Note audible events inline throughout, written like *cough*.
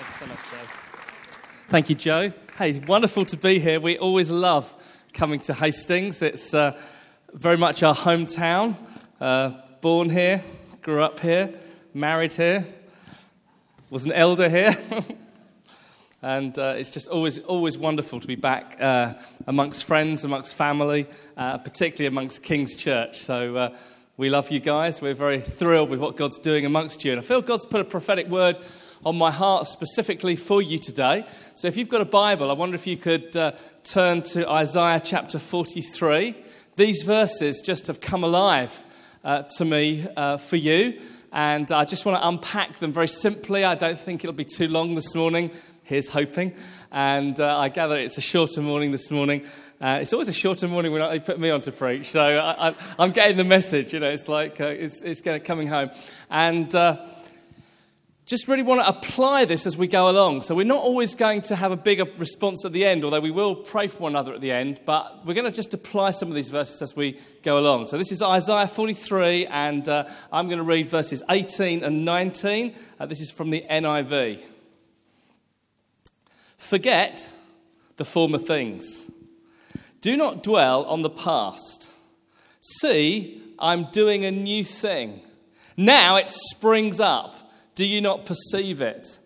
Thank you so much, Joe. Thank you, Joe. Hey, wonderful to be here. We always love coming to Hastings. It's uh, very much our hometown. Uh, born here, grew up here, married here, was an elder here. *laughs* and uh, it's just always, always wonderful to be back uh, amongst friends, amongst family, uh, particularly amongst King's Church. So uh, we love you guys. We're very thrilled with what God's doing amongst you. And I feel God's put a prophetic word on my heart specifically for you today. So if you've got a Bible, I wonder if you could uh, turn to Isaiah chapter 43. These verses just have come alive uh, to me uh, for you. And I just want to unpack them very simply. I don't think it'll be too long this morning. Here's hoping. And uh, I gather it's a shorter morning this morning. Uh, it's always a shorter morning when they put me on to preach. So I, am getting the message. You know, it's like uh, it's, it's coming home. And uh, just really want to apply this as we go along. So we're not always going to have a bigger response at the end, although we will pray for one another at the end. But we're going to just apply some of these verses as we go along. So this is Isaiah 43, and uh, I'm going to read verses 18 and 19. Uh, this is from the NIV. Forget the former things. Do not dwell on the past. See, I'm doing a new thing. Now it springs up. Do you not perceive it?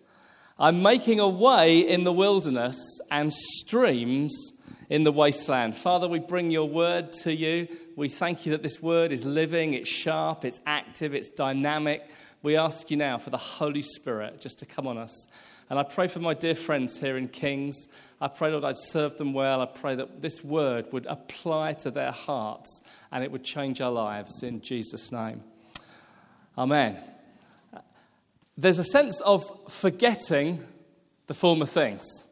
I'm making a way in the wilderness and streams in the wasteland. Father, we bring your word to you. We thank you that this word is living, it's sharp, it's active, it's dynamic. We ask you now for the Holy Spirit just to come on us. And I pray for my dear friends here in Kings. I pray, Lord, I'd serve them well. I pray that this word would apply to their hearts and it would change our lives in Jesus' name. Amen there's a sense of forgetting the former things.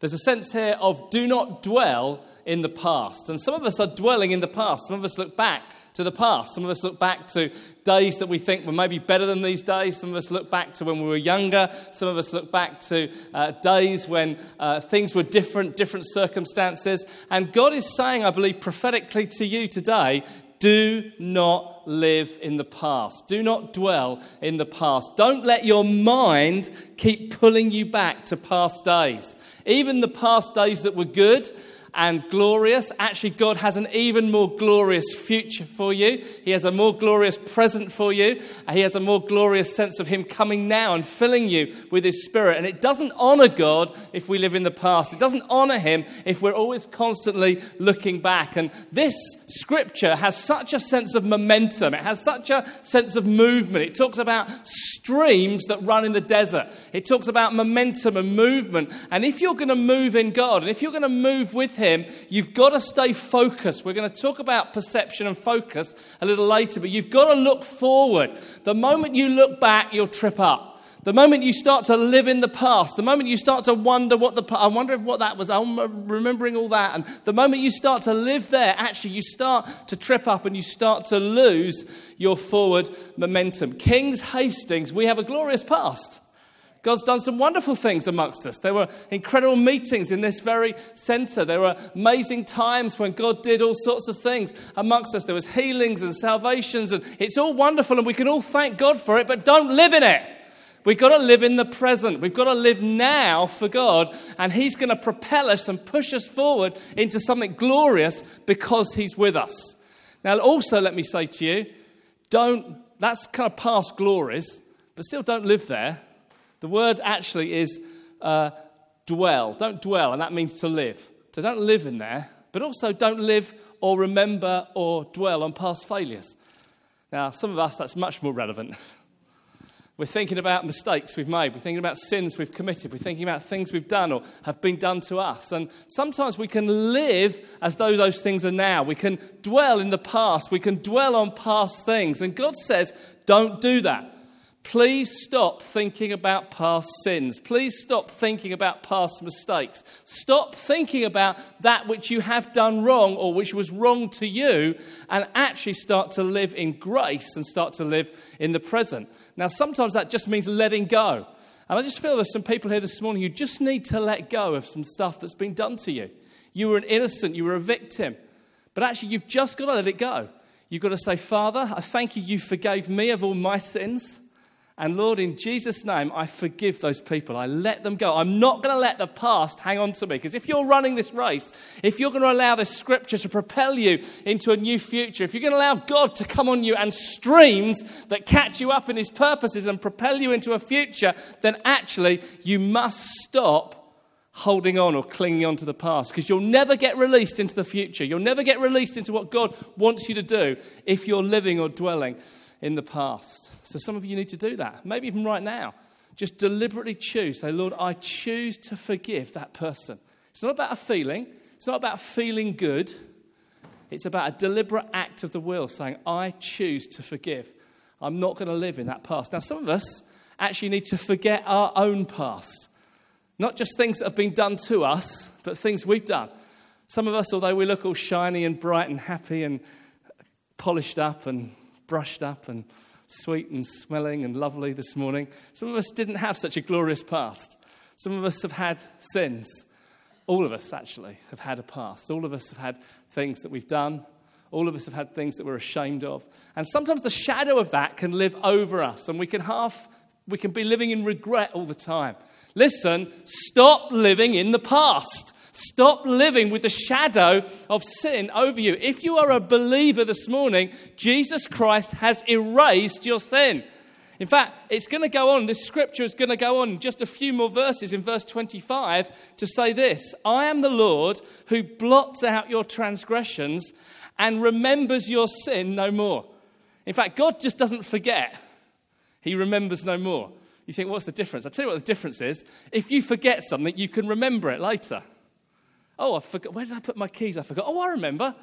There's a sense here of do not dwell in the past. And some of us are dwelling in the past. Some of us look back to the past. Some of us look back to days that we think were maybe better than these days. Some of us look back to when we were younger. Some of us look back to uh, days when uh, things were different, different circumstances. And God is saying, I believe, prophetically to you today do not live in the past. Do not dwell in the past. Don't let your mind keep pulling you back to past days. Even the past days that were good and glorious. Actually, God has an even more glorious future for you. He has a more glorious present for you. He has a more glorious sense of Him coming now and filling you with His Spirit. And it doesn't honor God if we live in the past, it doesn't honor Him if we're always constantly looking back. And this scripture has such a sense of momentum, it has such a sense of movement. It talks about streams that run in the desert, it talks about momentum and movement. And if you're going to move in God, and if you're going to move with Him, you've got to stay focused. We're going to talk about perception and focus a little later, but you've got to look forward. The moment you look back, you'll trip up. The moment you start to live in the past, the moment you start to wonder what the I wonder if what that was, I'm remembering all that, and the moment you start to live there, actually you start to trip up and you start to lose your forward momentum. King's Hastings, we have a glorious past. God's done some wonderful things amongst us. There were incredible meetings in this very center. There were amazing times when God did all sorts of things amongst us. There was healings and salvations, and it's all wonderful, and we can all thank God for it, but don't live in it. We've got to live in the present. We've got to live now for God, and He's going to propel us and push us forward into something glorious because He's with us. Now, also, let me say to you, don't, that's kind of past glories, but still don't live there. The word actually is uh, dwell. Don't dwell, and that means to live. So don't live in there, but also don't live or remember or dwell on past failures. Now, some of us, that's much more relevant. *laughs* We're thinking about mistakes we've made. We're thinking about sins we've committed. We're thinking about things we've done or have been done to us. And sometimes we can live as though those things are now. We can dwell in the past. We can dwell on past things. And God says, don't do that. Please stop thinking about past sins. Please stop thinking about past mistakes. Stop thinking about that which you have done wrong or which was wrong to you and actually start to live in grace and start to live in the present. Now, sometimes that just means letting go. And I just feel there's some people here this morning who just need to let go of some stuff that's been done to you. You were an innocent, you were a victim. But actually, you've just got to let it go. You've got to say, Father, I thank you, you forgave me of all my sins. And Lord, in Jesus' name, I forgive those people. I let them go. I'm not going to let the past hang on to me. Because if you're running this race, if you're going to allow this scripture to propel you into a new future, if you're going to allow God to come on you and streams that catch you up in his purposes and propel you into a future, then actually you must stop holding on or clinging on to the past because you'll never get released into the future. You'll never get released into what God wants you to do if you're living or dwelling in the past. So some of you need to do that, maybe even right now. Just deliberately choose. Say, Lord, I choose to forgive that person. It's not about a feeling, it's not about feeling good. It's about a deliberate act of the will saying, I choose to forgive. I'm not going to live in that past. Now, some of us actually need to forget our own past. Not just things that have been done to us, but things we've done. Some of us, although we look all shiny and bright and happy and polished up and brushed up and sweet and smelling and lovely this morning. Some of us didn't have such a glorious past. Some of us have had sins. All of us, actually, have had a past. All of us have had things that we've done. All of us have had things that we're ashamed of. And sometimes the shadow of that can live over us, and we can half, we can be living in regret all the time. Listen, stop living in the past. Stop living with the shadow of sin over you. If you are a believer this morning, Jesus Christ has erased your sin. In fact, it's going to go on, this scripture is going to go on just a few more verses in verse 25 to say this I am the Lord who blots out your transgressions and remembers your sin no more. In fact, God just doesn't forget, He remembers no more. You think, what's the difference? I'll tell you what the difference is. If you forget something, you can remember it later. Oh, I forgot. Where did I put my keys? I forgot. Oh, I remember.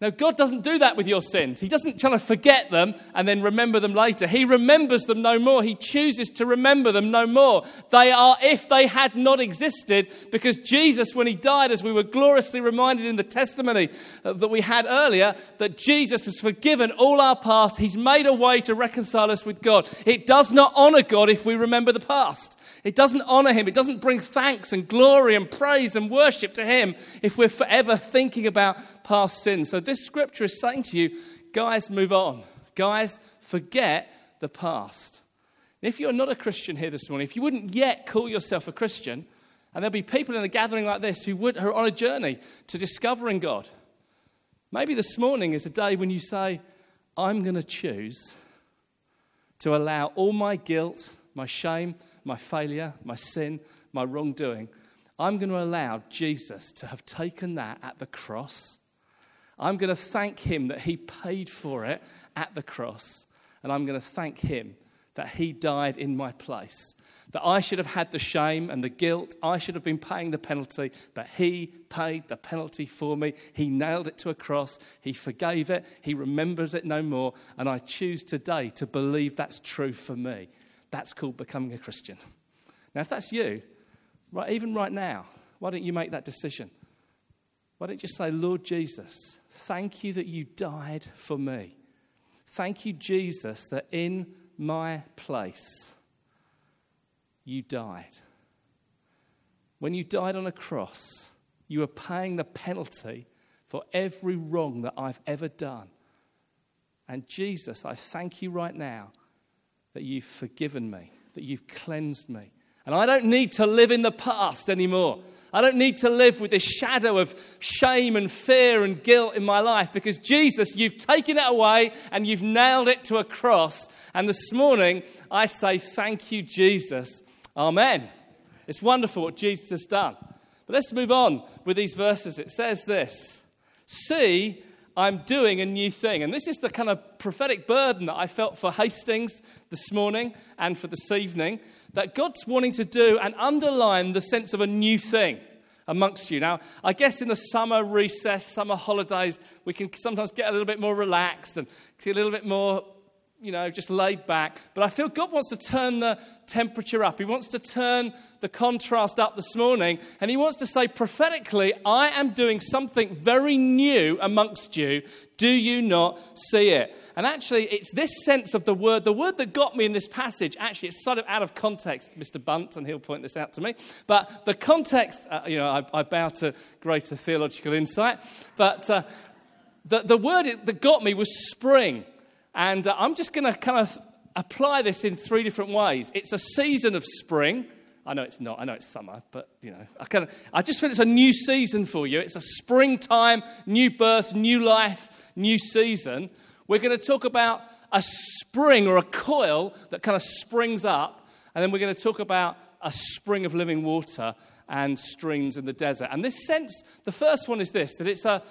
No, God doesn't do that with your sins. He doesn't try to forget them and then remember them later. He remembers them no more. He chooses to remember them no more. They are if they had not existed, because Jesus, when he died, as we were gloriously reminded in the testimony uh, that we had earlier, that Jesus has forgiven all our past. He's made a way to reconcile us with God. It does not honor God if we remember the past. It doesn't honor him. It doesn't bring thanks and glory and praise and worship to him if we're forever thinking about past sins. So this scripture is saying to you, guys, move on. Guys, forget the past. And if you're not a Christian here this morning, if you wouldn't yet call yourself a Christian, and there'll be people in a gathering like this who, would, who are on a journey to discovering God, maybe this morning is a day when you say, I'm going to choose to allow all my guilt, my shame, my failure, my sin, my wrongdoing, I'm going to allow Jesus to have taken that at the cross. I'm going to thank him that he paid for it at the cross. And I'm going to thank him that he died in my place. That I should have had the shame and the guilt. I should have been paying the penalty, but he paid the penalty for me. He nailed it to a cross. He forgave it. He remembers it no more. And I choose today to believe that's true for me. That's called becoming a Christian. Now, if that's you, right, even right now, why don't you make that decision? Why don't you say, Lord Jesus, thank you that you died for me. Thank you, Jesus, that in my place you died. When you died on a cross, you were paying the penalty for every wrong that I've ever done. And Jesus, I thank you right now that you've forgiven me, that you've cleansed me. And I don't need to live in the past anymore. I don't need to live with this shadow of shame and fear and guilt in my life because Jesus, you've taken it away and you've nailed it to a cross. And this morning, I say, Thank you, Jesus. Amen. It's wonderful what Jesus has done. But let's move on with these verses. It says this See, I'm doing a new thing. And this is the kind of prophetic burden that I felt for Hastings this morning and for this evening that God's wanting to do and underline the sense of a new thing amongst you. Now, I guess in the summer recess, summer holidays, we can sometimes get a little bit more relaxed and see a little bit more you know, just laid back. But I feel God wants to turn the temperature up. He wants to turn the contrast up this morning. And He wants to say prophetically, I am doing something very new amongst you. Do you not see it? And actually, it's this sense of the word, the word that got me in this passage, actually, it's sort of out of context, Mr. Bunt, and he'll point this out to me. But the context, uh, you know, I, I, bow to greater theological insight. But uh, the, the word that got me was spring. And uh, I'm just going to kind of apply this in three different ways. It's a season of spring. I know it's not. I know it's summer, but you know, I kind of, I just feel it's a new season for you. It's a springtime, new birth, new life, new season. We're going to talk about a spring or a coil that kind of springs up, and then we're going to talk about a spring of living water and streams in the desert. And this sense, the first one is this that it's a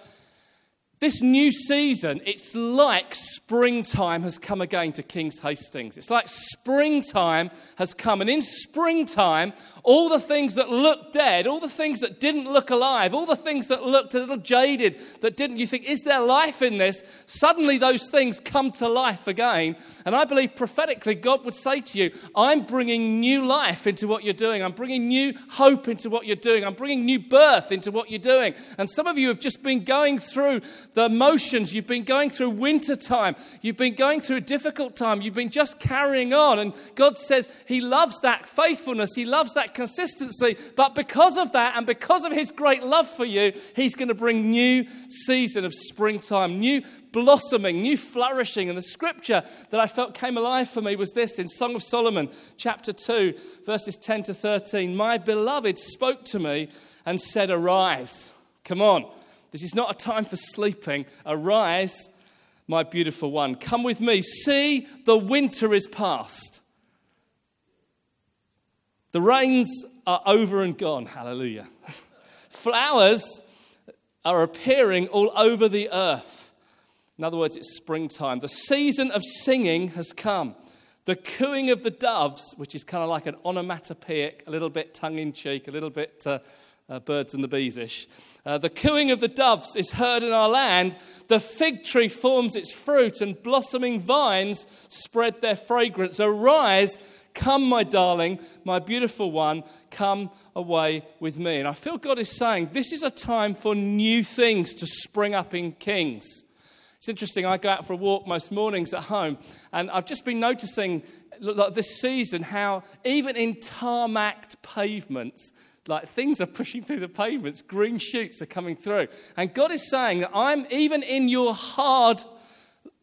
this new season, it's like springtime has come again to King's Hastings. It's like springtime has come. And in springtime, all the things that looked dead, all the things that didn't look alive, all the things that looked a little jaded, that didn't, you think, is there life in this? Suddenly those things come to life again. And I believe prophetically, God would say to you, I'm bringing new life into what you're doing. I'm bringing new hope into what you're doing. I'm bringing new birth into what you're doing. And some of you have just been going through the emotions. You've been going through winter time. You've been going through a difficult time. You've been just carrying on. And God says He loves that faithfulness. He loves that consistency. But because of that and because of His great love for you, He's going to bring new season of springtime, new blossoming, new flourishing. And the scripture that I felt came alive for me was this in Song of Solomon, chapter 2, verses 10 to 13. My beloved spoke to me and said, Arise. Come on. This is not a time for sleeping. Arise, my beautiful one. Come with me. See, the winter is past. The rains are over and gone. Hallelujah. *laughs* Flowers are appearing all over the earth. In other words, it's springtime. The season of singing has come. The cooing of the doves, which is kind of like an onomatopoeic, a little bit tongue in cheek, a little bit uh, uh, birds and the beesish. Uh, the cooing of the doves is heard in our land. The fig tree forms its fruit, and blossoming vines spread their fragrance. Arise, come, my darling, my beautiful one, come away with me. And I feel God is saying this is a time for new things to spring up in kings. It's interesting, I go out for a walk most mornings at home, and I've just been noticing like this season how even in tarmacked pavements, like things are pushing through the pavements, green shoots are coming through. And God is saying that I'm even in your hard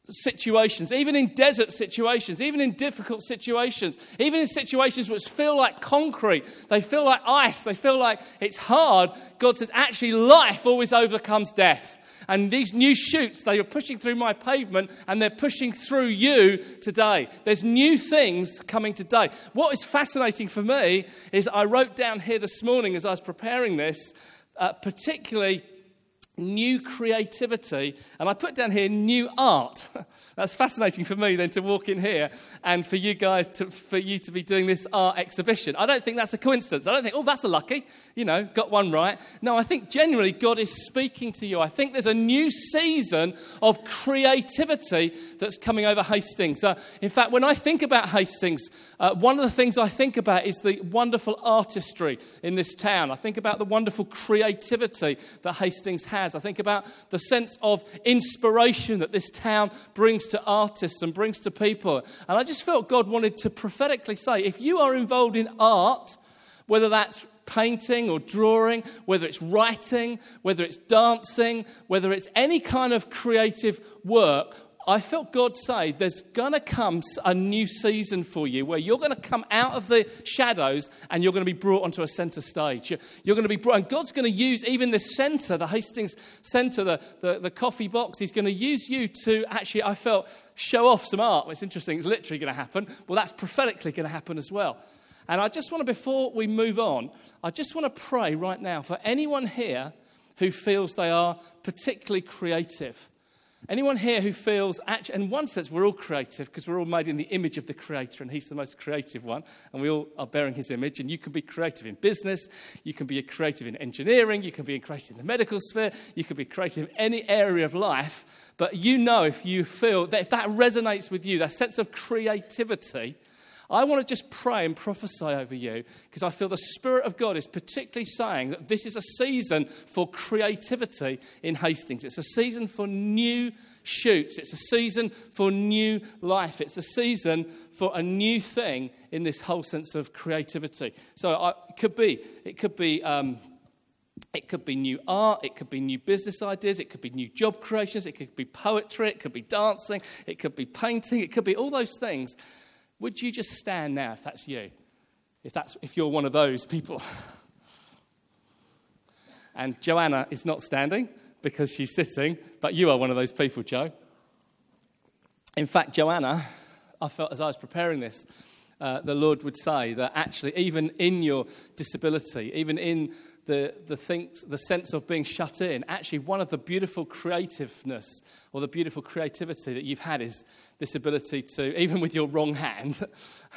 situations, even in desert situations, even in difficult situations, even in situations which feel like concrete, they feel like ice, they feel like it's hard. God says, actually, life always overcomes death. And these new shoots, they are pushing through my pavement and they're pushing through you today. There's new things coming today. What is fascinating for me is I wrote down here this morning as I was preparing this, uh, particularly new creativity. And I put down here new art. *laughs* That's fascinating for me then to walk in here and for you guys to, for you to be doing this art exhibition. I don't think that's a coincidence. I don't think, oh, that's a lucky, you know, got one right. No, I think generally God is speaking to you. I think there's a new season of creativity that's coming over Hastings. Uh, in fact, when I think about Hastings, uh, one of the things I think about is the wonderful artistry in this town. I think about the wonderful creativity that Hastings has. I think about the sense of inspiration that this town brings to artists and brings to people. And I just felt God wanted to prophetically say if you are involved in art, whether that's painting or drawing, whether it's writing, whether it's dancing, whether it's any kind of creative work, I felt God say there's going to come a new season for you where you're going to come out of the shadows and you're going to be brought onto a center stage. You're, going to be brought, and God's going to use even this center, the Hastings Center, the, the, the coffee box, He's going to use you to actually, I felt, show off some art. It's interesting, it's literally going to happen. Well, that's prophetically going to happen as well. And I just want to, before we move on, I just want to pray right now for anyone here who feels they are particularly creative Anyone here who feels, actually, in one sense, we're all creative because we're all made in the image of the Creator, and He's the most creative one, and we all are bearing His image. And you can be creative in business, you can be creative in engineering, you can be creative in the medical sphere, you can be creative in any area of life. But you know, if you feel that if that resonates with you, that sense of creativity, I want to just pray and prophesy over you because I feel the Spirit of God is particularly saying that this is a season for creativity in Hastings. It's a season for new shoots, it's a season for new life, it's a season for a new thing in this whole sense of creativity. So I, it could be, it could be. Um, it could be new art, it could be new business ideas, it could be new job creations, it could be poetry, it could be dancing, it could be painting, it could be all those things. Would you just stand now if that's you? If, that's, if you're one of those people? *laughs* And Joanna is not standing because she's sitting, but you are one of those people, Joe. In fact, Joanna, I felt as I was preparing this, uh, the Lord would say that actually, even in your disability, even in the, the, things, the sense of being shut in, actually, one of the beautiful creativeness or the beautiful creativity that you've had is this ability to, even with your wrong hand,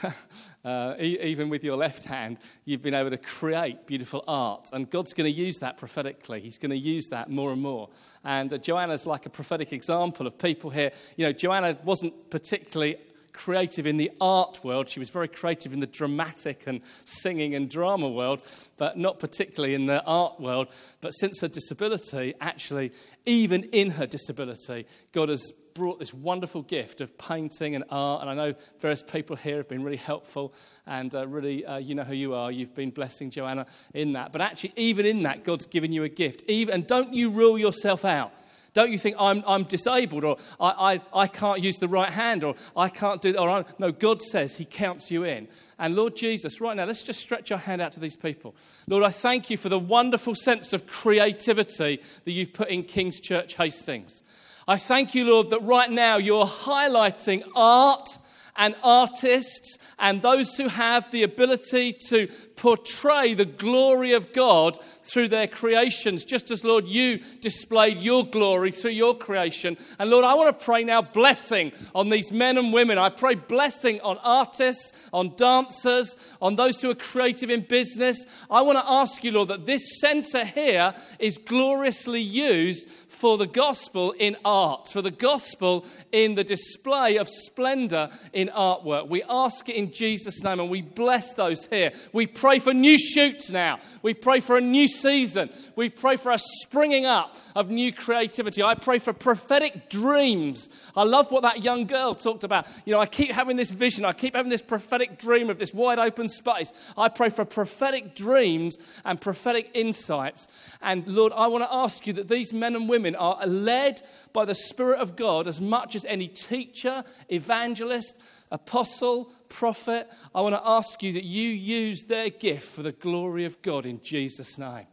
*laughs* uh, even with your left hand, you've been able to create beautiful art. And God's going to use that prophetically. He's going to use that more and more. And uh, Joanna's like a prophetic example of people here. You know, Joanna wasn't particularly creative in the art world. She was very creative in the dramatic and singing and drama world, but not particularly in the art world. But since her disability, actually, even in her disability, God has brought this wonderful gift of painting and art. And I know various people here have been really helpful and uh, really, uh, you know who you are. You've been blessing Joanna in that. But actually, even in that, God's given you a gift. Even, and don't you rule yourself out. Don't you think I'm, I'm disabled or I, I, I can't use the right hand or I can't do or no, God says He counts you in. And Lord Jesus, right now, let's just stretch our hand out to these people. Lord, I thank you for the wonderful sense of creativity that you've put in King's Church Hastings. I thank you, Lord, that right now you're highlighting art and artists and those who have the ability to portray the glory of God through their creations, just as, Lord, you displayed your glory through your creation. And Lord, I want to pray now blessing on these men and women. I pray blessing on artists, on dancers, on those who are creative in business. I want to ask you, Lord, that this center here is gloriously used for the gospel in art, for the gospel in the display of splendor in artwork. We ask it in Jesus' name and we bless those here. We pray for new shoots now. We pray for a new season. We pray for a springing up of new creativity. I pray for prophetic dreams. I love what that young girl talked about. You know, I keep having this vision, I keep having this prophetic dream of this wide open space. I pray for prophetic dreams and prophetic insights. And Lord, I want to ask you that these men and women women are led by the Spirit of God as much as any teacher, evangelist, apostle, prophet. I want to ask you that you use their gift for the glory of God in Jesus' name.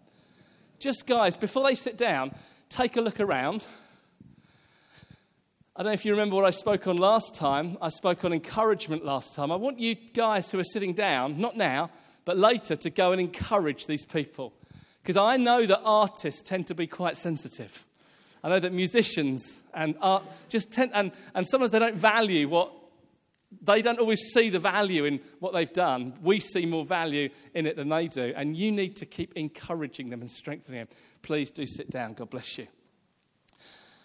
Just, guys, before they sit down, take a look around. I don't know if you remember what I spoke on last time. I spoke on encouragement last time. I want you guys who are sitting down, not now, but later, to go and encourage these people. Because I know that artists tend to be quite sensitive. I know that musicians and art just tend, and, and sometimes they don't value what, they don't always see the value in what they've done. We see more value in it than they do. And you need to keep encouraging them and strengthening them. Please do sit down. God bless you.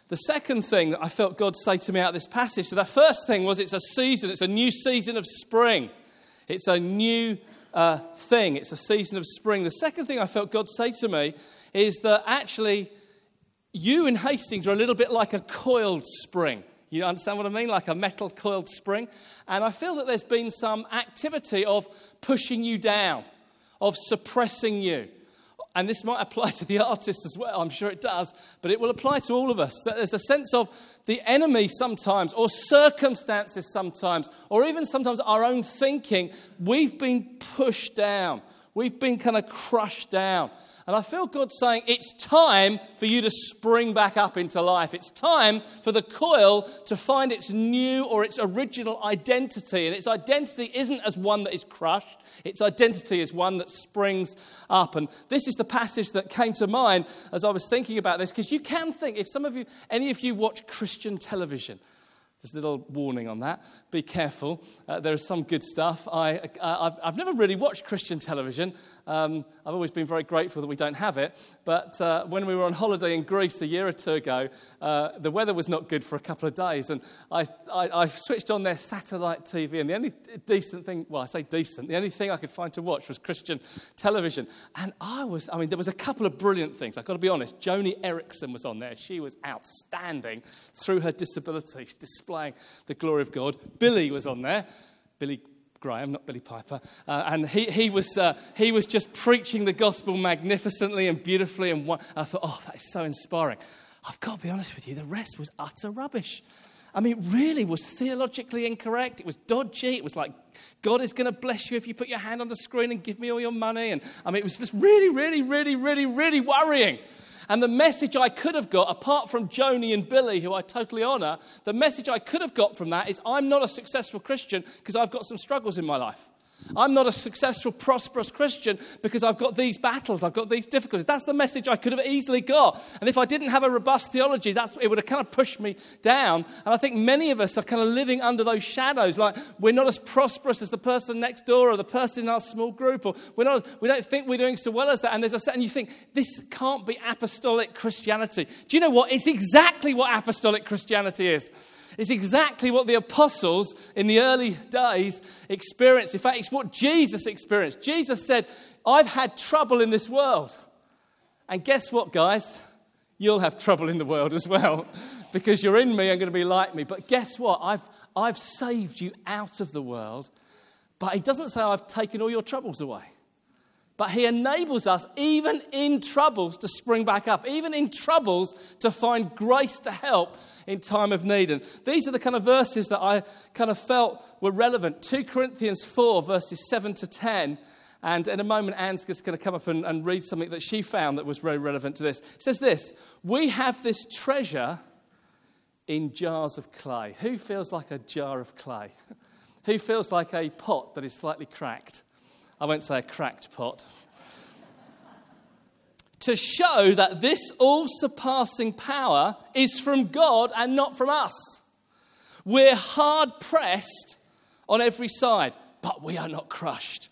The second thing that I felt God say to me out of this passage, so the first thing was it's a season, it's a new season of spring. It's a new uh, thing, it's a season of spring. The second thing I felt God say to me is that actually you in Hastings are a little bit like a coiled spring. You understand what I mean? Like a metal coiled spring. And I feel that there's been some activity of pushing you down, of suppressing you. And this might apply to the *laughs* artist as well, I'm sure it does, but it will apply to all of us. That there's a sense of the enemy sometimes, or circumstances sometimes, or even sometimes our own thinking. We've been pushed down, we've been kind of crushed down. And I feel God saying, it's time for you to spring back up into life. It's time for the coil to find its new or its original identity. And its identity isn't as one that is crushed, its identity is one that springs up. And this is the passage that came to mind as I was thinking about this, because you can think, if some of you, any of you watch Christian television, just a little warning on that. Be careful. Uh, there is some good stuff. I, uh, I've, I've, never really watched Christian television. Um, I've always been very grateful that we don't have it. But uh, when we were on holiday in Greece a year or two ago, uh, the weather was not good for a couple of days. And I, I, I, switched on their satellite TV. And the only decent thing, well, I say decent, the only thing I could find to watch was Christian television. And I was, I mean, there was a couple of brilliant things. I've got to be honest. Joni Eareckson was on there. She was outstanding through her disability displaying the glory of God. Billy was on there. Billy Graham, not Billie Piper. Uh, and he, he, was, uh, he was just preaching the gospel magnificently and beautifully. And I thought, oh, that is so inspiring. I've got to be honest with you, the rest was utter rubbish. I mean, it really was theologically incorrect. It was dodgy. It was like, God is going to bless you if you put your hand on the screen and give me all your money. And I mean, it was just really, really, really, really, really worrying. And the message I could have got, apart from Joni and Billy, who I totally honour, the message I could have got from that is I'm not a successful Christian because I've got some struggles in my life. I'm not a successful, prosperous Christian because I've got these battles, I've got these difficulties. That's the message I could have easily got. And if I didn't have a robust theology, that's, it would have kind of pushed me down. And I think many of us are kind of living under those shadows, like we're not as prosperous as the person next door or the person in our small group, or we're not, we don't think we're doing so well as that. And there's a and you think, this can't be apostolic Christianity. Do you know what? It's exactly what apostolic Christianity is. It's exactly what the apostles in the early days experienced. In fact, it's what Jesus experienced. Jesus said, I've had trouble in this world. And guess what, guys? You'll have trouble in the world as well *laughs* because you're in me and going to be like me. But guess what? I've, I've saved you out of the world. But he doesn't say, I've taken all your troubles away. But he enables us, even in troubles, to spring back up, even in troubles, to find grace to help in time of need. And these are the kind of verses that I kind of felt were relevant. 2 Corinthians 4, verses 7 to 10. And in a moment, Anne's just going to come up and, and read something that she found that was very relevant to this. It says this We have this treasure in jars of clay. Who feels like a jar of clay? *laughs* Who feels like a pot that is slightly cracked? I won't say a cracked pot to show that this all surpassing power is from God and not from us. We're hard pressed on every side, but we are not crushed.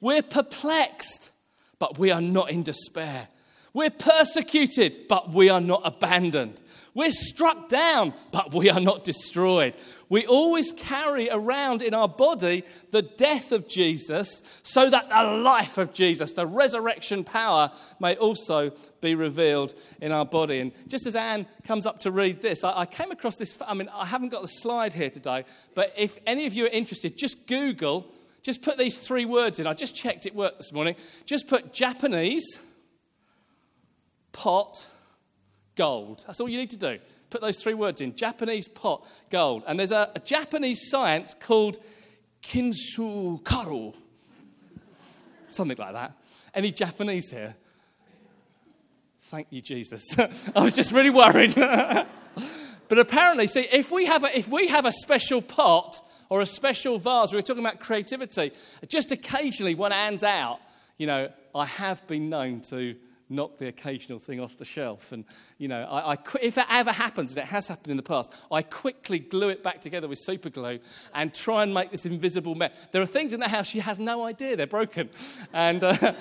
We're perplexed, but we are not in despair. We're persecuted, but we are not abandoned. We're struck down, but we are not destroyed. We always carry around in our body the death of Jesus so that the life of Jesus, the resurrection power, may also be revealed in our body. And just as Anne comes up to read this, I, I came across this. I mean, I haven't got the slide here today, but if any of you are interested, just Google, just put these three words in. I just checked it worked this morning. Just put Japanese pot, gold. That's all you need to do. Put those three words in Japanese pot, gold. And there's a, a Japanese science called Kinsukaru. Something like that. Any Japanese here? Thank you, Jesus. *laughs* I was just really worried. *laughs* but apparently, see, if we, have a, if we have a special pot or a special vase, we were talking about creativity, just occasionally one hands out, you know, I have been known to knock the occasional thing off the shelf. And, you know, I, I, if it ever happens, and it has happened in the past, I quickly glue it back together with super glue and try and make this invisible mess. There are things in the house she has no idea they're broken. And uh,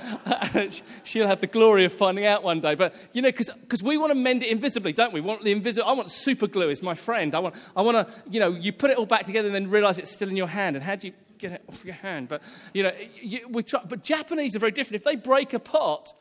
*laughs* she'll have the glory of finding out one day. But, you know, because we want to mend it invisibly, don't we? we want the invisible. I want super glue as my friend. I want, I want to, you know, you put it all back together and then realize it's still in your hand. And how do you get it off your hand? But, you know, you, we try, but Japanese are very different. If they break a pot,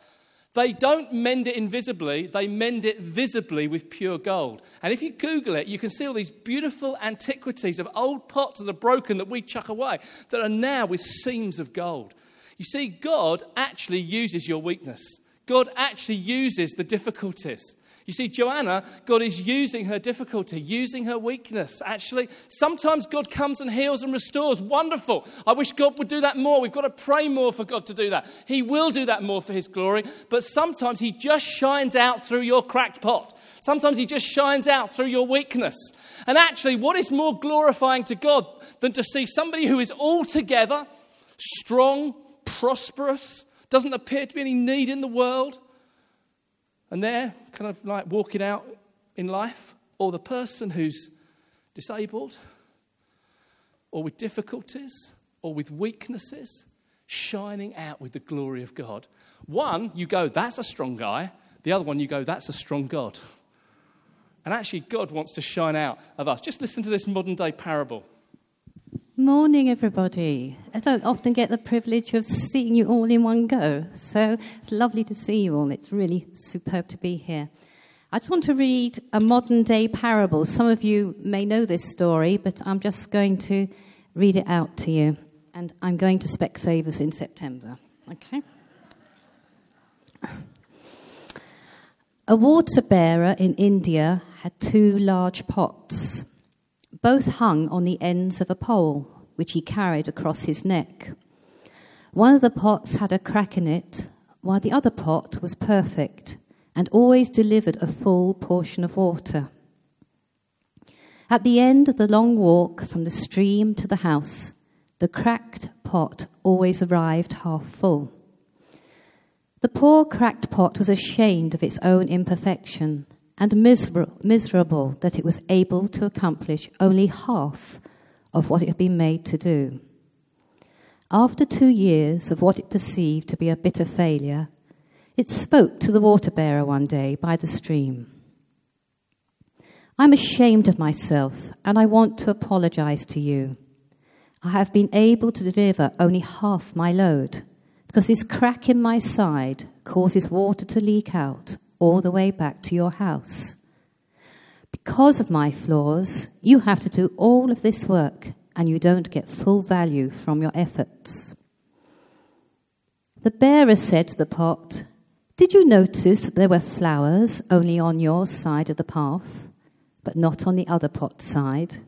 they don't mend it invisibly, they mend it visibly with pure gold. And if you Google it, you can see all these beautiful antiquities of old pots that are broken that we chuck away that are now with seams of gold. You see, God actually uses your weakness, God actually uses the difficulties. You see, Joanna, God is using her difficulty, using her weakness. Actually, sometimes God comes and heals and restores. Wonderful. I wish God would do that more. We've got to pray more for God to do that. He will do that more for His glory. But sometimes He just shines out through your cracked pot. Sometimes He just shines out through your weakness. And actually, what is more glorifying to God than to see somebody who is altogether strong, prosperous, doesn't appear to be any need in the world? And they're kind of like walking out in life, or the person who's disabled, or with difficulties, or with weaknesses, shining out with the glory of God. One, you go, that's a strong guy. The other one, you go, that's a strong God. And actually, God wants to shine out of us. Just listen to this modern day parable. Morning, everybody. I don't often get the privilege of seeing you all in one go, so it's lovely to see you all. It's really superb to be here. I just want to read a modern day parable. Some of you may know this story, but I'm just going to read it out to you. And I'm going to Specsavers in September. Okay? A water bearer in India had two large pots. Both hung on the ends of a pole, which he carried across his neck. One of the pots had a crack in it, while the other pot was perfect and always delivered a full portion of water. At the end of the long walk from the stream to the house, the cracked pot always arrived half full. The poor cracked pot was ashamed of its own imperfection and miserable, that it was able to accomplish only half of what it had been made to do. After two years of what it perceived to be a bitter failure, it spoke to the water bearer one day by the stream. I'm ashamed of myself and I want to apologize to you. I have been able to deliver only half my load because this crack in my side causes water to leak out all the way back to your house. Because of my flaws, you have to do all of this work and you don't get full value from your efforts. The bearer said to the pot, Did you notice that there were flowers only on your side of the path, but not on the other pot's side?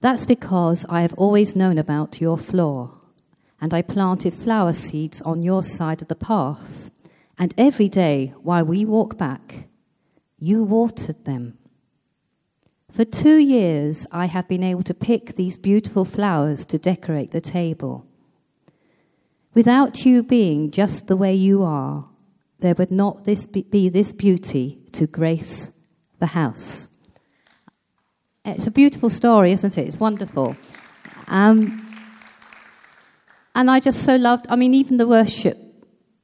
That's because I have always known about your flaw, and I planted flower seeds on your side of the path and every day while we walk back, you watered them. For two years, I have been able to pick these beautiful flowers to decorate the table. Without you being just the way you are, there would not this be this beauty to grace the house. It's a beautiful story, isn't it? It's wonderful. Um, and I just so loved, I mean, even the worship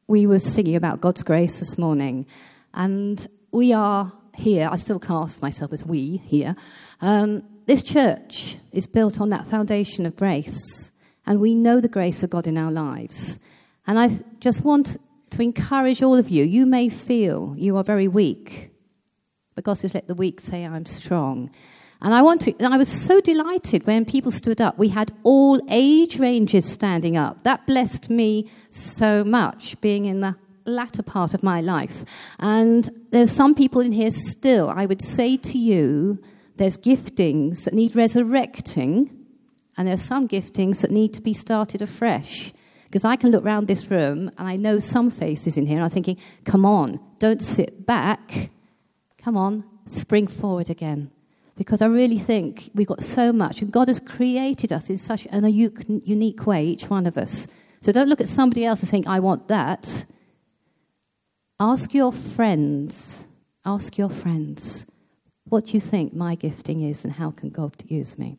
we were singing about God's grace this morning, and we are here. I still cast myself as we here. Um, this church is built on that foundation of grace, and we know the grace of God in our lives. And I just want to encourage all of you. You may feel you are very weak, but God says, "Let the weak say, I'm strong." And I want to, I was so delighted when people stood up. We had all age ranges standing up. That blessed me so much, being in the latter part of my life. And there's some people in here still. I would say to you, there's giftings that need resurrecting, and there's some giftings that need to be started afresh. Because I can look around this room and I know some faces in here, and I'm thinking, come on, don't sit back. Come on, spring forward again because I really think we've got so much, and God has created us in such an, a unique way, each one of us. So don't look at somebody else and think, I want that. Ask your friends, ask your friends, what do you think my gifting is, and how can God use me?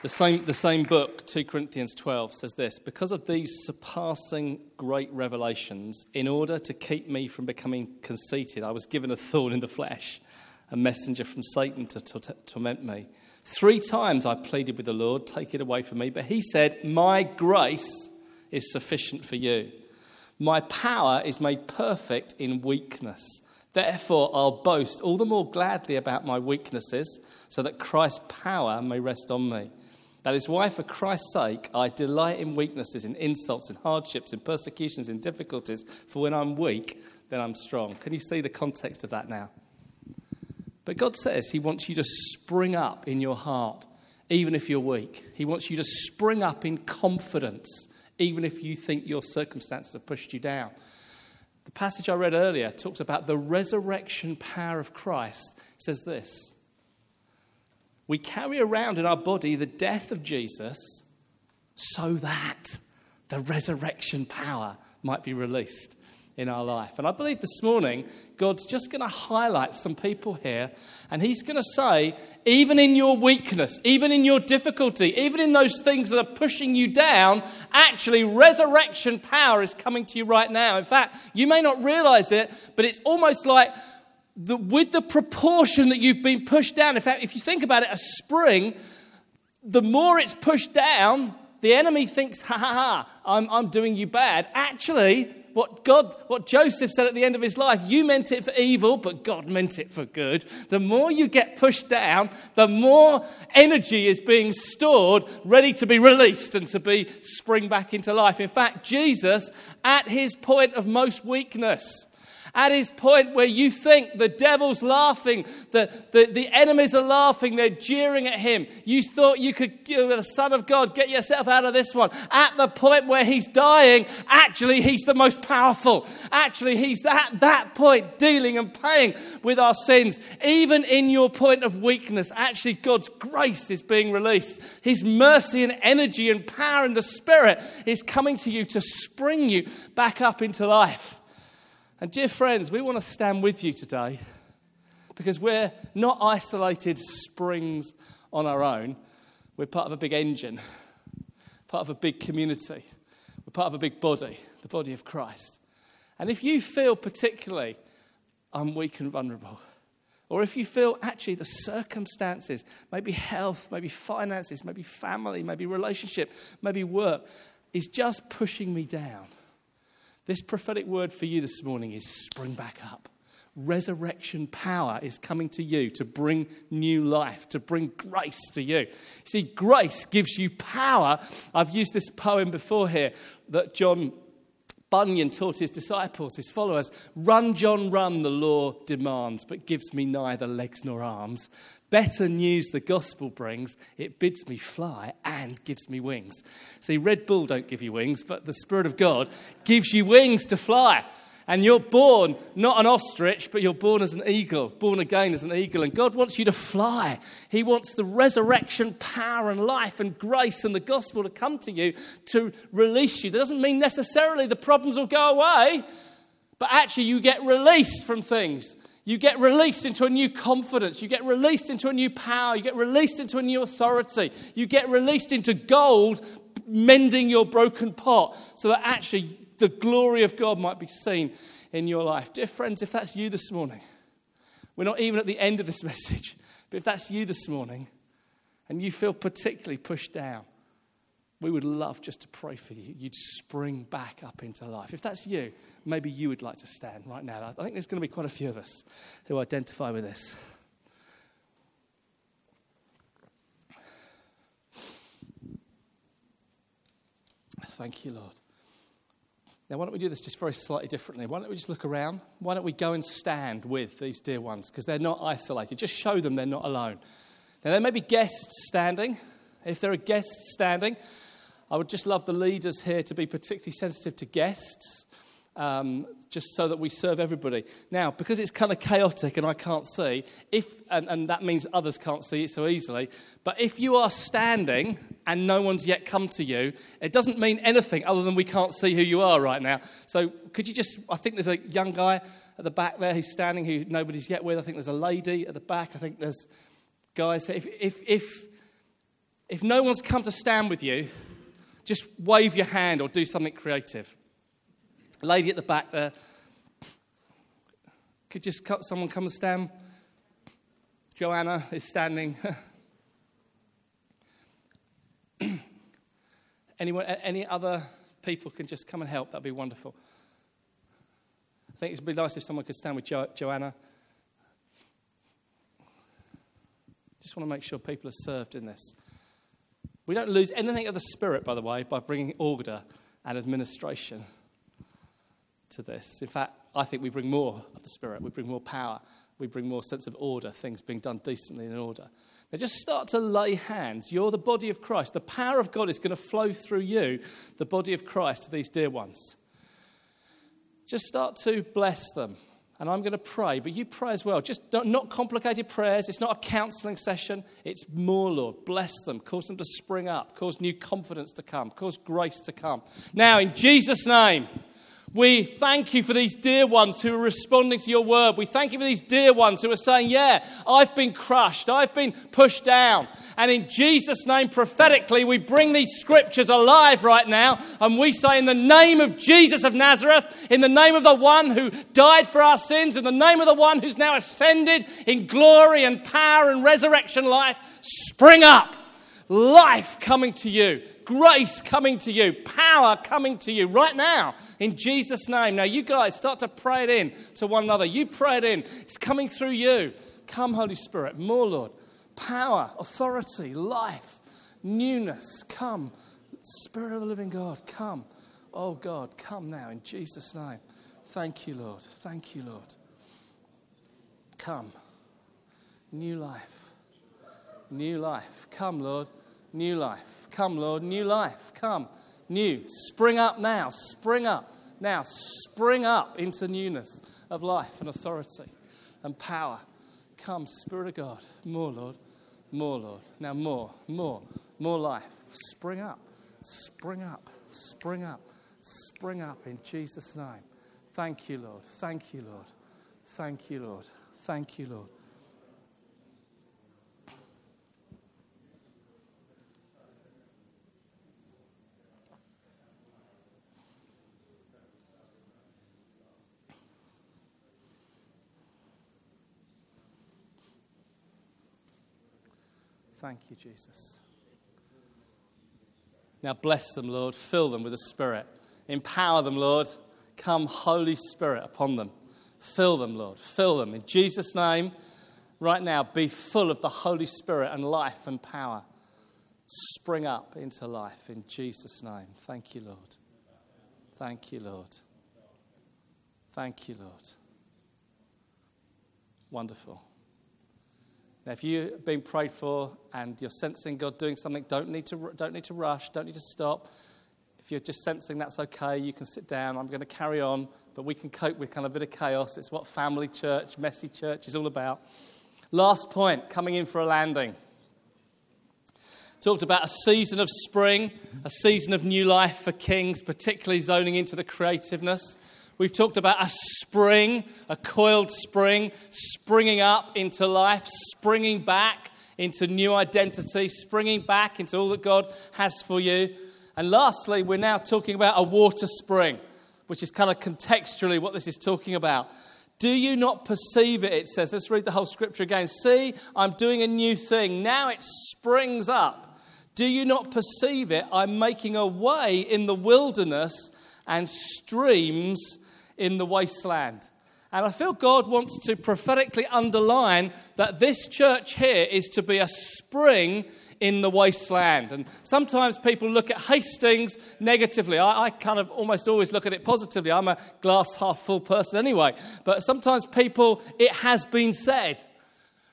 The same, the same book, 2 Corinthians 12, says this Because of these surpassing great revelations, in order to keep me from becoming conceited, I was given a thorn in the flesh, a messenger from Satan to torment me. Three times I pleaded with the Lord, take it away from me. But he said, My grace is sufficient for you. My power is made perfect in weakness. Therefore, I'll boast all the more gladly about my weaknesses, so that Christ's power may rest on me. That is why, for Christ's sake, I delight in weaknesses, in insults, in hardships, in persecutions, in difficulties. For when I'm weak, then I'm strong. Can you see the context of that now? But God says He wants you to spring up in your heart, even if you're weak. He wants you to spring up in confidence, even if you think your circumstances have pushed you down. The passage I read earlier talks about the resurrection power of Christ. It says this we carry around in our body the death of Jesus so that the resurrection power might be released in our life. And I believe this morning, God's just going to highlight some people here, and He's going to say, even in your weakness, even in your difficulty, even in those things that are pushing you down, actually, resurrection power is coming to you right now. In fact, you may not realize it, but it's almost like the, with the proportion that you've been pushed down, in fact, if you think about it, a spring, the more it's pushed down, the enemy thinks, ha ha ha, I'm, I'm doing you bad. Actually, what God, what Joseph said at the end of his life, you meant it for evil, but God meant it for good. The more you get pushed down, the more energy is being stored, ready to be released and to be spring back into life. In fact, Jesus, at his point of most weakness, at his point where you think the devil's laughing, the, the, the enemies are laughing, they're jeering at him. You thought you could, you the Son of God, get yourself out of this one. At the point where he's dying, actually, he's the most powerful. Actually, he's at that point dealing and paying with our sins. Even in your point of weakness, actually, God's grace is being released. His mercy and energy and power in the Spirit is coming to you to spring you back up into life. And, dear friends, we want to stand with you today because we're not isolated springs on our own. We're part of a big engine, part of a big community. We're part of a big body, the body of Christ. And if you feel particularly I'm weak and vulnerable, or if you feel actually the circumstances, maybe health, maybe finances, maybe family, maybe relationship, maybe work, is just pushing me down, this prophetic word for you this morning is spring back up. Resurrection power is coming to you to bring new life, to bring grace to you. See, grace gives you power. I've used this poem before here that John Bunyan taught his disciples, his followers Run, John, run, the law demands, but gives me neither legs nor arms. Better news the gospel brings. It bids me fly and gives me wings. See, Red Bull don't give you wings, but the Spirit of God gives you wings to fly. And you're born not an ostrich, but you're born as an eagle, born again as an eagle. And God wants you to fly. He wants the resurrection power and life and grace and the gospel to come to you to release you. That doesn't mean necessarily the problems will go away, but actually you get released from things. You get released into a new confidence. You get released into a new power. You get released into a new authority. You get released into gold, mending your broken pot so that actually the glory of God might be seen in your life. Dear friends, if that's you this morning, we're not even at the end of this *laughs* message, but if that's you this morning and you feel particularly pushed down, we would love just to pray for you. You'd spring back up into life. If that's you, maybe you would like to stand right now. I think there's going to be quite a few of us who identify with this. Thank you, Lord. Now, why don't we do this just very slightly differently? Why don't we just look around? Why don't we go and stand with these dear ones? Because they're not isolated. Just show them they're not alone. Now, there may be guests standing. If there are guests standing, I would just love the leaders here to be particularly sensitive to guests, um, just so that we serve everybody. Now, because it's kind of chaotic and I can't see, if, and, and that means others can't see it so easily, but if you are standing and no one's yet come to you, it doesn't mean anything other than we can't see who you are right now. So could you just, I think there's a young guy at the back there who's standing who nobody's yet with. I think there's a lady at the back. I think there's guys. If, if, if, if no one's come to stand with you, just wave your hand or do something creative. A Lady at the back there. Could just cut, someone come and stand? Joanna is standing. *clears throat* Anyone, any other people can just come and help. That'd be wonderful. I think it'd be nice if someone could stand with jo- Joanna. Just want to make sure people are served in this. We don't lose anything of the Spirit, by the way, by bringing order and administration to this. In fact, I think we bring more of the Spirit. We bring more power. We bring more sense of order, things being done decently in order. Now, just start to lay hands. You're the body of Christ. The power of God is going to flow through you, the body of Christ, to these dear ones. Just start to bless them and I'm going to pray, but you pray as well. Just not, complicated prayers. It's not a counseling session. It's more, Lord. Bless them. Cause them to spring up. Cause new confidence to come. Cause grace to come. Now, in Jesus' name. We thank you for these dear ones who are responding to your word. We thank you for these dear ones who are saying, Yeah, I've been crushed, I've been pushed down. And in Jesus' name, prophetically, we bring these scriptures alive right now. And we say, In the name of Jesus of Nazareth, in the name of the one who died for our sins, in the name of the one who's now ascended in glory and power and resurrection life, spring up. Life coming to you grace coming to you, power coming to you right now in Jesus' name. Now, you guys start to pray it in to one another. You pray it in, it's coming through you. Come, Holy Spirit, more, Lord. Power, authority, life, newness. Come, Spirit of the living God, come. Oh God, come now in Jesus' name. Thank you, Lord. Thank you, Lord. Come. New life. New life. Come, Lord. New life. Come, Lord. New life. Come. New. Spring up now. Spring up. Now, spring up into newness of life and authority and power. Come, Spirit of God. More, Lord. More, Lord. Now, more, more, more life. Spring up. Spring up. Spring up. Spring up in Jesus' name. Thank you, Lord. Thank you, Lord. Thank you, Lord. Thank you, Lord. Thank you, Jesus. Now bless them, Lord. Fill them with the Spirit. Empower them, Lord. Come, Holy Spirit, upon them. Fill them, Lord. Fill them. In Jesus' name, right now, be full of the Holy Spirit and life and power. Spring up into life in Jesus' name. Thank you, Lord. Thank you, Lord. Thank you, Lord. Wonderful. Now, if you've been prayed for and you're sensing God doing something, don't need to, don't need to rush, don't need to stop. If you're just sensing that's okay, you can sit down. I'm going to carry on, but we can cope with kind of a bit of chaos. It's what family church, messy church is all about. Last point coming in for a landing. Talked about a season of spring, a season of new life for kings, particularly zoning into the creativeness. We've talked about a spring, a coiled spring, springing up into life, springing back into new identity, springing back into all that God has for you. And lastly, we're now talking about a water spring, which is kind of contextually what this is talking about. Do you not perceive it? It says. Let's read the whole scripture again. See, I'm doing a new thing. Now it springs up. Do you not perceive it? I'm making a way in the wilderness and streams in the wasteland. And I feel God wants to prophetically underline that this church here is to be a spring in the wasteland. And sometimes people look at Hastings negatively. I, I, kind of almost always look at it positively. I'm a glass half full person anyway. But sometimes people, it has been said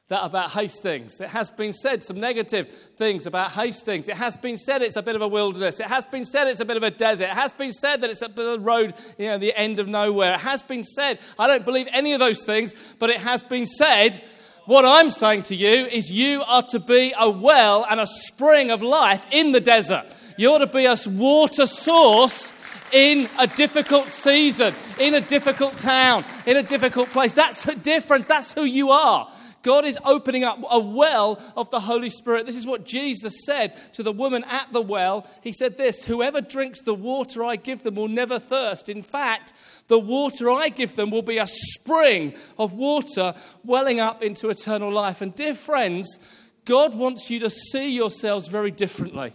that about Hastings. It has been said some negative things about Hastings. It has been said it's a bit of a wilderness. It has been said it's a bit of a desert. It has been said that it's a bit of a road, you know, the end of nowhere. It has been said, I don't believe any of those things, but it has been said. What I'm saying to you is you are to be a well and a spring of life in the desert. You're to be a water source in a difficult season, in a difficult town, in a difficult place. That's the difference. That's who you are. God is opening up a well of the Holy Spirit. This is what Jesus said to the woman at the well. He said this Whoever drinks the water I give them will never thirst. In fact, the water I give them will be a spring of water welling up into eternal life. And, dear friends, God wants you to see yourselves very differently.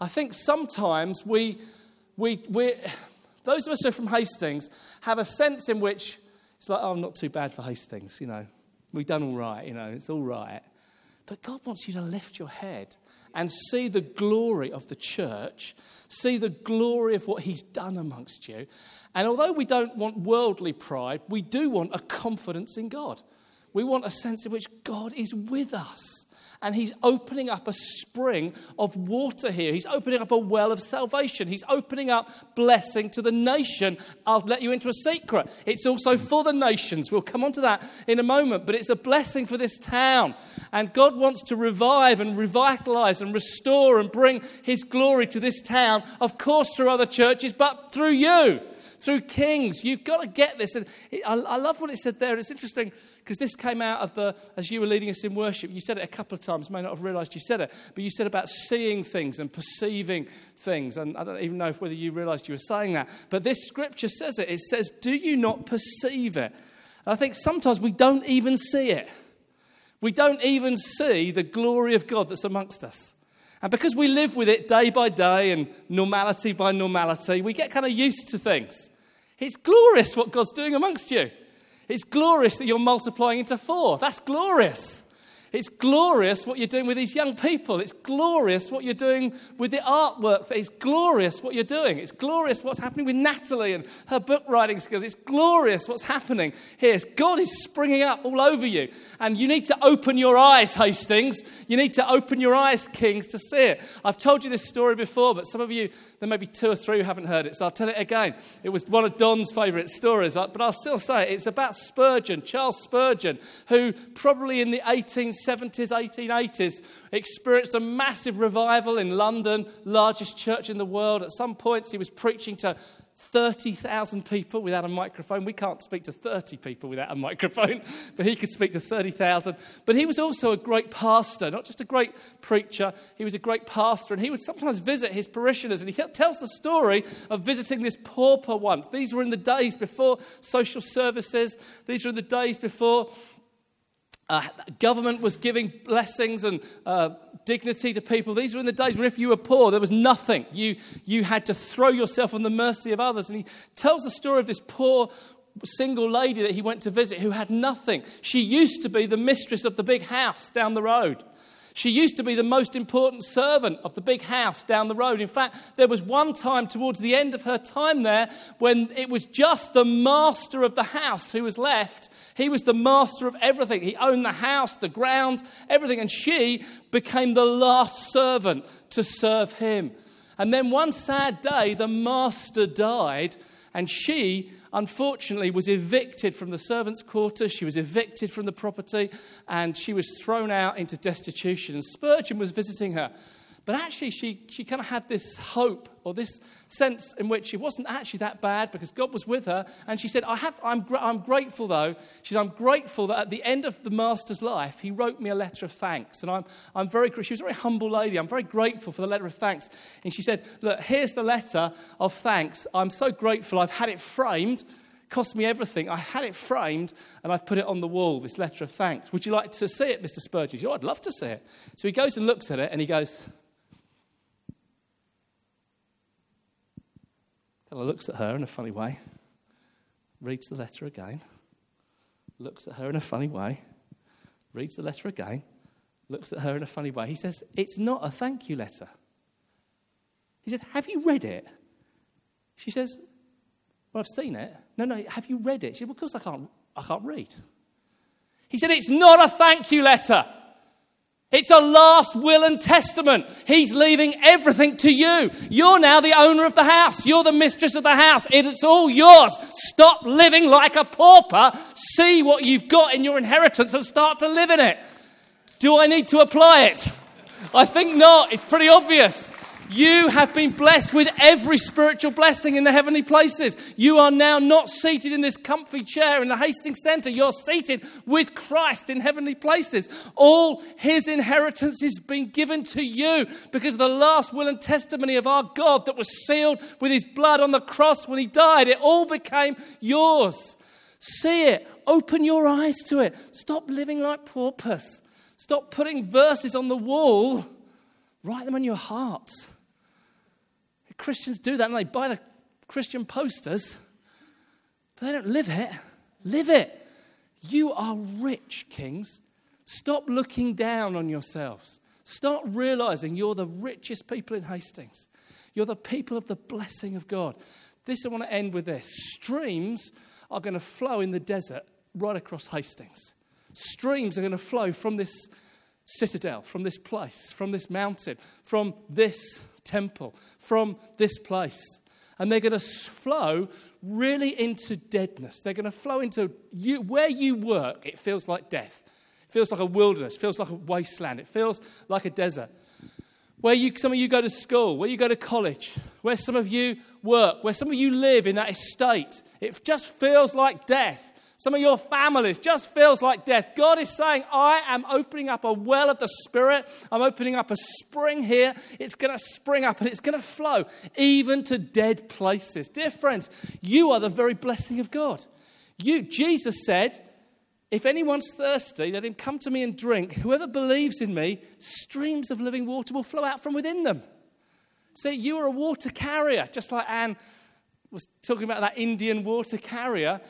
I think sometimes we, we, we those of us who are from Hastings have a sense in which it's like, oh, I'm not too bad for Hastings, you know. We've done all right, you know, it's all right. But God wants you to lift your head and see the glory of the church, see the glory of what He's done amongst you. And although we don't want worldly pride, we do want a confidence in God. We want a sense in which God is with us and he's opening up a spring of water here. He's opening up a well of salvation. He's opening up blessing to the nation. I'll let you into a secret. It's also for the nations. We'll come on to that in a moment, but it's a blessing for this town. And God wants to revive and revitalize and restore and bring his glory to this town, of course, through other churches, but through you through kings. You've got to get this. And I, love what it said there. It's interesting because this came out of the, as you were leading us in worship, you said it a couple of times, may not have realized you said it, but you said about seeing things and perceiving things. And I don't even know if whether you realized you were saying that. But this scripture says it. It says, Do you not perceive it? And I think sometimes we don't even see it. We don't even see the glory of God that's amongst us. And because we live with it day by day and normality by normality, we get kind of used to things. It's glorious what God's doing amongst you. It's glorious that you're multiplying into four. That's glorious. It's glorious what you're doing with these young people. It's glorious what you're doing with the artwork. It's glorious what you're doing. It's glorious what's happening with Natalie and her book writing skills. It's glorious what's happening here. God is springing up all over you. And you need to open your eyes, Hastings. You need to open your eyes, Kings, to see it. I've told you this story before, but some of you, there may be two or three who haven't heard it, so I'll tell it again. It was one of Don's favourite stories, but I'll still say it. It's about Spurgeon, Charles Spurgeon, who probably in the 18th 1870s, 1880s, experienced a massive revival in London, largest church in the world. At some points, he was preaching to 30,000 people without a microphone. We can't speak to 30 people without a microphone, *laughs* but he could speak to 30,000. But he was also a great pastor, not just a great preacher, he was a great pastor. And he would sometimes visit his parishioners. And he tells the story of visiting this pauper once. These were in the days before social services, these were in the days before uh, government was giving blessings and uh, dignity to people. These were in the days where if you were poor, there was nothing. You, you had to throw yourself on the mercy of others. And he tells the story of this poor single lady that he went to visit who had nothing. She used to be the mistress of the big house down the road. She used to be the most important servant of the big house down the road. In fact, there was one time towards the end of her time there when it was just the master of the house who was left. He was the master of everything. He owned the house, the grounds, everything. And she became the last servant to serve him. And then one sad day, the master died, and she unfortunately was evicted from the servants' quarters. She was evicted from the property and she was thrown out into destitution. And Spurgeon was visiting her. But actually, she, she kind of had this hope or this sense in which it wasn't actually that bad because God was with her. And she said, I have, I'm, I'm grateful though. She said, I'm grateful that at the end of the master's life, he wrote me a letter of thanks. And I'm, I'm very, she was a very humble lady. I'm very grateful for the letter of thanks. And she said, Look, here's the letter of thanks. I'm so grateful. I've had it framed cost me everything. I had it framed and I've put it on the wall, this letter of thanks. Would you like to see it, Mr. Spurgeon? Oh, I'd love to see it. So he goes and looks at it and he goes, Kind looks at her in a funny way, reads the letter again, looks at her in a funny way, reads the letter again, looks at her in a funny way. He says, It's not a thank you letter. He says, Have you read it? She says, Well, I've seen it. No, no, have you read it? She said, Well, of course I can't, I can't read. He said, It's not a thank you letter. It's a last will and testament. He's leaving everything to you. You're now the owner of the house. You're the mistress of the house. It's all yours. Stop living like a pauper. See what you've got in your inheritance and start to live in it. Do I need to apply it? I think not. It's pretty obvious. You have been blessed with every spiritual blessing in the heavenly places. You are now not seated in this comfy chair in the Hastings Centre. You're seated with Christ in heavenly places. All his inheritance has been given to you because the last will and testimony of our God that was sealed with his blood on the cross when he died. It all became yours. See it. Open your eyes to it. Stop living like paupers. Stop putting verses on the wall. Write them on your hearts. Christians do that and they buy the Christian posters, but they don't live it. Live it. You are rich, kings. Stop looking down on yourselves. Start realizing you're the richest people in Hastings. You're the people of the blessing of God. This, I want to end with this. Streams are going to flow in the desert right across Hastings. Streams are going to flow from this citadel, from this place, from this mountain, from this temple, from this place. And they're going to flow really into deadness. They're going to flow into you, where you work, it feels like death. It feels like a wilderness, it feels like a wasteland, it feels like a desert. Where you, some of you go to school, where you go to college, where some of you work, where some of you live in that estate, it just feels like death. Some of your families just feels like death. God is saying, I am opening up a well of the Spirit. I'm opening up a spring here. It's going to spring up and it's going to flow even to dead places. Dear friends, you are the very blessing of God. You, Jesus said, If anyone's thirsty, let him come to me and drink. Whoever believes in me, streams of living water will flow out from within them. See, you are a water carrier, just like Anne was talking about that Indian water carrier.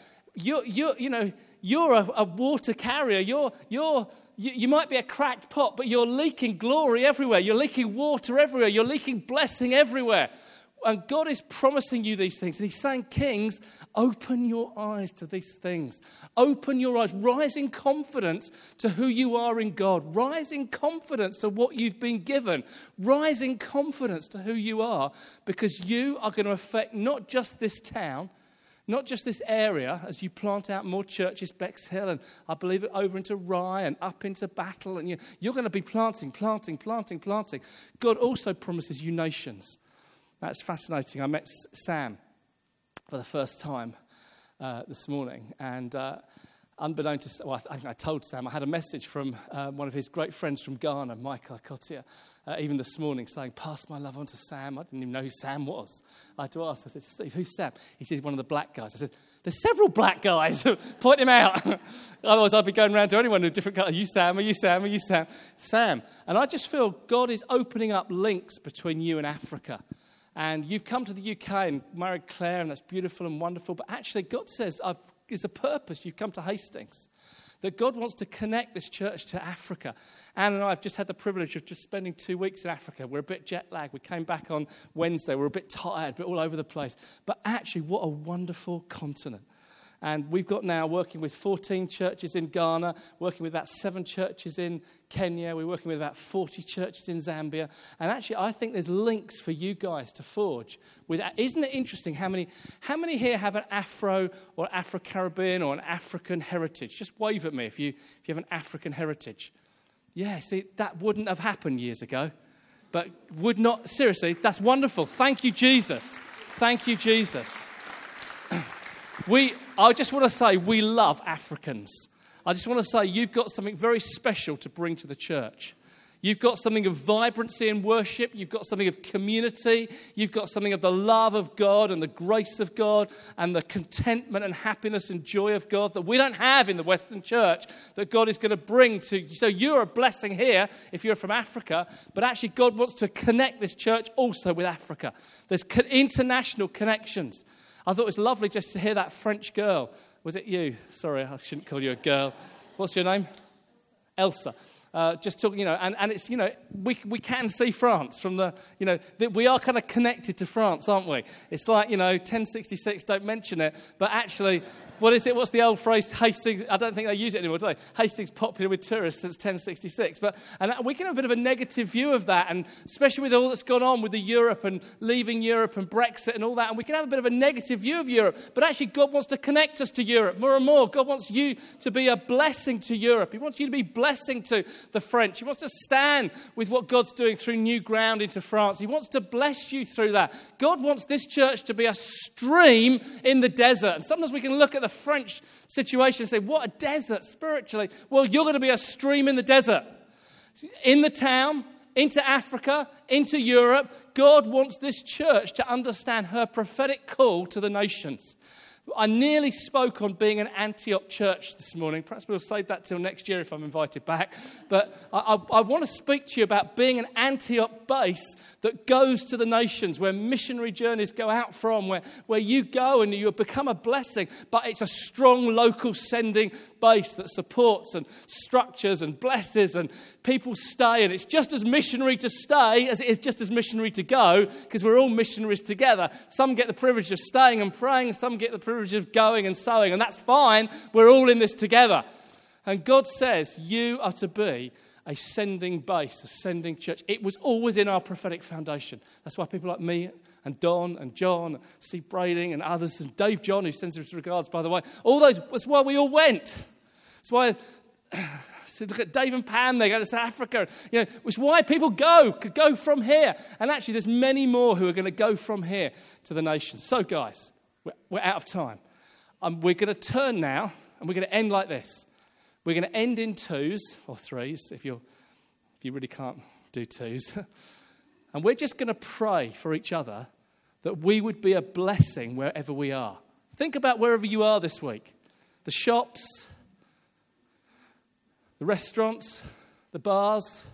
You're, you're, you know, you're a, a water carrier. You're, you're, you, you might be a cracked pot, but you're leaking glory everywhere. You're leaking water everywhere. You're leaking blessing everywhere. And God is promising you these things. And He's saying, Kings, open your eyes to these things. Open your eyes. Rise in confidence to who you are in God. Rise in confidence to what you've been given. Rise in confidence to who you are because you are going to affect not just this town, not just this area, as you plant out more churches, Bexhill, and I believe it over into Rye and up into Battle, and you, you're going to be planting, planting, planting, planting. God also promises you nations. That's fascinating. I met Sam for the first time uh, this morning, and uh, unbeknownst to well, I, I, told Sam I had a message from uh, one of his great friends from Ghana, Michael Akotia, uh, even this morning, saying, Pass my love on to Sam. I didn't even know who Sam was. I had to ask. I said, Steve, who's Sam? He says, One of the black guys. I said, There's several black guys. *laughs* Point him out. *laughs* Otherwise, I'd be going around to anyone with different color. Are you Sam? Are you Sam? Are you Sam? Sam. And I just feel God is opening up links between you and Africa. And you've come to the UK and married Claire, and that's beautiful and wonderful. But actually, God says, I've is a purpose. You've come to Hastings. That God wants to connect this church to Africa. Anne and I have just had the privilege of just spending two weeks in Africa. We're a bit jet lagged. We came back on Wednesday. We're a bit tired, but all over the place. But actually, what a wonderful continent. And we've got now working with 14 churches in Ghana, working with about seven churches in Kenya, we're working with about 40 churches in Zambia. And actually, I think there's links for you guys to forge. With, isn't it interesting how many, how many here have an Afro or Afro Caribbean or an African heritage? Just wave at me if you, if you have an African heritage. Yeah, see, that wouldn't have happened years ago. But would not, seriously, that's wonderful. Thank you, Jesus. Thank you, Jesus. *clears throat* We, I just want to say, we love Africans. I just want to say, you've got something very special to bring to the church. You've got something of vibrancy in worship. You've got something of community. You've got something of the love of God and the grace of God and the contentment and happiness and joy of God that we don't have in the Western church that God is going to bring to. So you're a blessing here if you're from Africa, but actually, God wants to connect this church also with Africa. There's international connections. I thought it was lovely just to hear that French girl. Was it you? Sorry, I shouldn't call you a girl. What's your name? Elsa. Uh, just talking, you know, and, and it's, you know, we, we can see France from the, you know, that we are kind of connected to France, aren't we? It's like, you know, 1066, don't mention it, but actually, what is it? What's the old phrase? Hastings. I don't think they use it anymore, do they? Hastings popular with tourists since 1066. But and we can have a bit of a negative view of that, and especially with all that's gone on with the Europe and leaving Europe and Brexit and all that, and we can have a bit of a negative view of Europe. But actually, God wants to connect us to Europe more and more. God wants you to be a blessing to Europe. He wants you to be blessing to the French. He wants to stand with what God's doing through new ground into France. He wants to bless you through that. God wants this church to be a stream in the desert. And sometimes we can look at the French situation and say, What a desert spiritually. Well, you're going to be a stream in the desert. In the town, into Africa, into Europe, God wants this church to understand her prophetic call to the nations. I nearly spoke on being an Antioch church this morning. Perhaps we'll save that till next year if I'm invited back. But I, I, I, want to speak to you about being an Antioch base that goes to the nations, where missionary journeys go out from, where, where you go and you become a blessing. But it's a strong local sending base that supports and structures and blesses and people stay. And it's just as missionary to stay as it is just as missionary to go because we're all missionaries together. Some get the privilege of staying and praying, some get the privilege of going and sowing, and that's fine. We're all in this together. And God says, You are to be a sending base, a sending church. It was always in our prophetic foundation. That's why people like me and Don and John, Steve Brading and others, and Dave John, who sends his regards, by the way, all those, that's why we all went. That's why. *sighs* So look at Dave and Pam, they go to South Africa. You know, is why people go, could go from here. And actually, there's many more who are going to go from here to the nation. So, guys, we're, we're out of time. Um, we're going to turn now, and we're going to end like this. We're going to end in twos or threes if, you're, if you really can't do twos. *laughs* and we're just going to pray for each other that we would be a blessing wherever we are. Think about wherever you are this week the shops, the restaurants, the bars,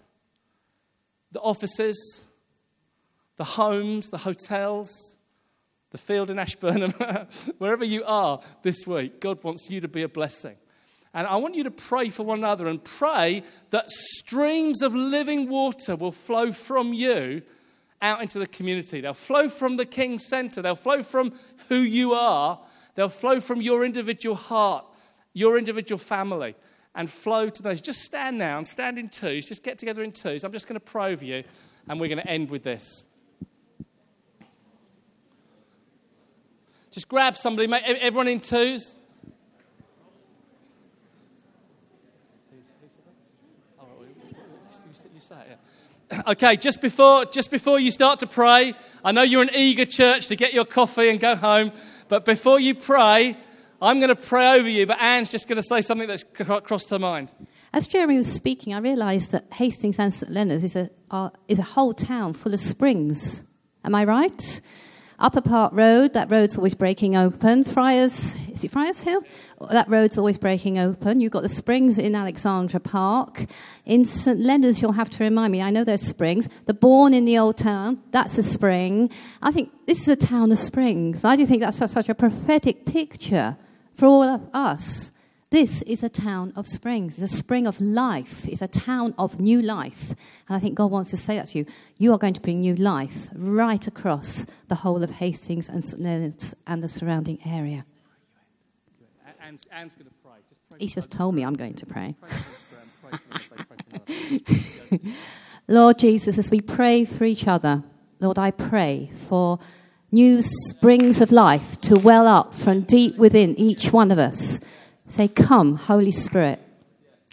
the offices, the homes, the hotels, the field in Ashburnham, *laughs* wherever you are this week, God wants you to be a blessing. And I want you to pray for one another and pray that streams of living water will flow from you out into the community. They'll flow from the King's Centre, they'll flow from who you are, they'll flow from your individual heart, your individual family, and flow to those. Just stand now and stand in twos, just get together in twos. I'm just going to pray over you, and we're going to end with this. Just grab somebody. Everyone in twos. *clears throat* Okay, just before, just before you start to pray, I know you're an eager church to get your coffee and go home, but before you pray, I'm going to pray over you, but Anne's just going to say something that's crossed her mind. As Jeremy was speaking, I realised that Hastings and St Leonard's is a, uh, is a whole town full of springs. Am I right? Upper Park Road, that road's always breaking open. Friars, is it Friars Hill? That road's always breaking open. You've got the springs in Alexandra Park. In St Leonard's, you'll have to remind me, I know there's springs. The Bourne in the Old Town, that's a spring. I think this is a town of springs. I do think that's such a prophetic picture for all of us. This is a town of springs. It's a spring of life. It's a town of new life. And I think God wants to say that to you. You are going to bring new life right across the whole of Hastings and and the surrounding area. Anne's, Anne's going to pray. Just pray He's just told me I'm going to pray. *laughs* Lord Jesus, as we pray for each other, Lord, I pray for new springs of life to well up from deep within each one of us. Say, Come, Holy Spirit.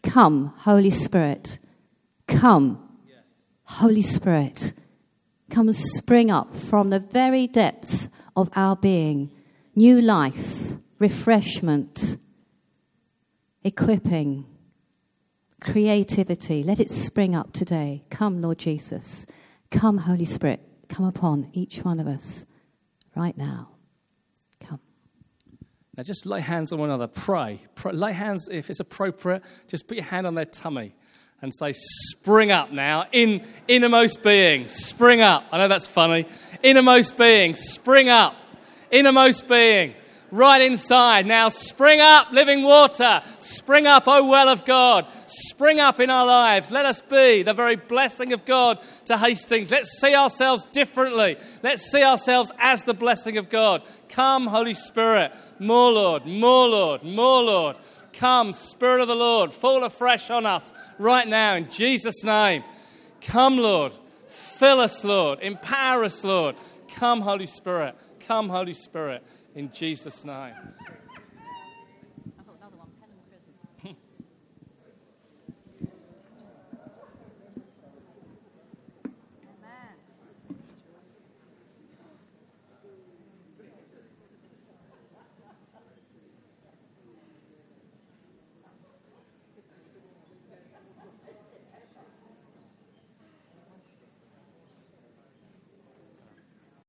Come, Holy Spirit. Come, Holy Spirit. Come and spring up from the very depths of our being. New life, refreshment, equipping, creativity. Let it spring up today. Come, Lord Jesus. Come, Holy Spirit. Come upon each one of us right now. Now, just lay hands on one another. Pray. pray. Lay hands, if it's appropriate, just put your hand on their tummy and say, Spring up now, in innermost being, spring up. I know that's funny. Innermost being, spring up. Innermost being, right inside. Now spring up, living water. Spring up, O well of God. Spring up in our lives. Let us be the very blessing of God to Hastings. Let's see ourselves differently. Let's see ourselves as the blessing of God. Come, Holy Spirit. More, Lord. More, Lord. More, Lord. Come, Spirit of the Lord. Fall afresh on us right now in Jesus' name. Come, Lord. Fill us, Lord. Empower us, Lord. Come, Holy Spirit. Come, Holy Spirit in Jesus' name.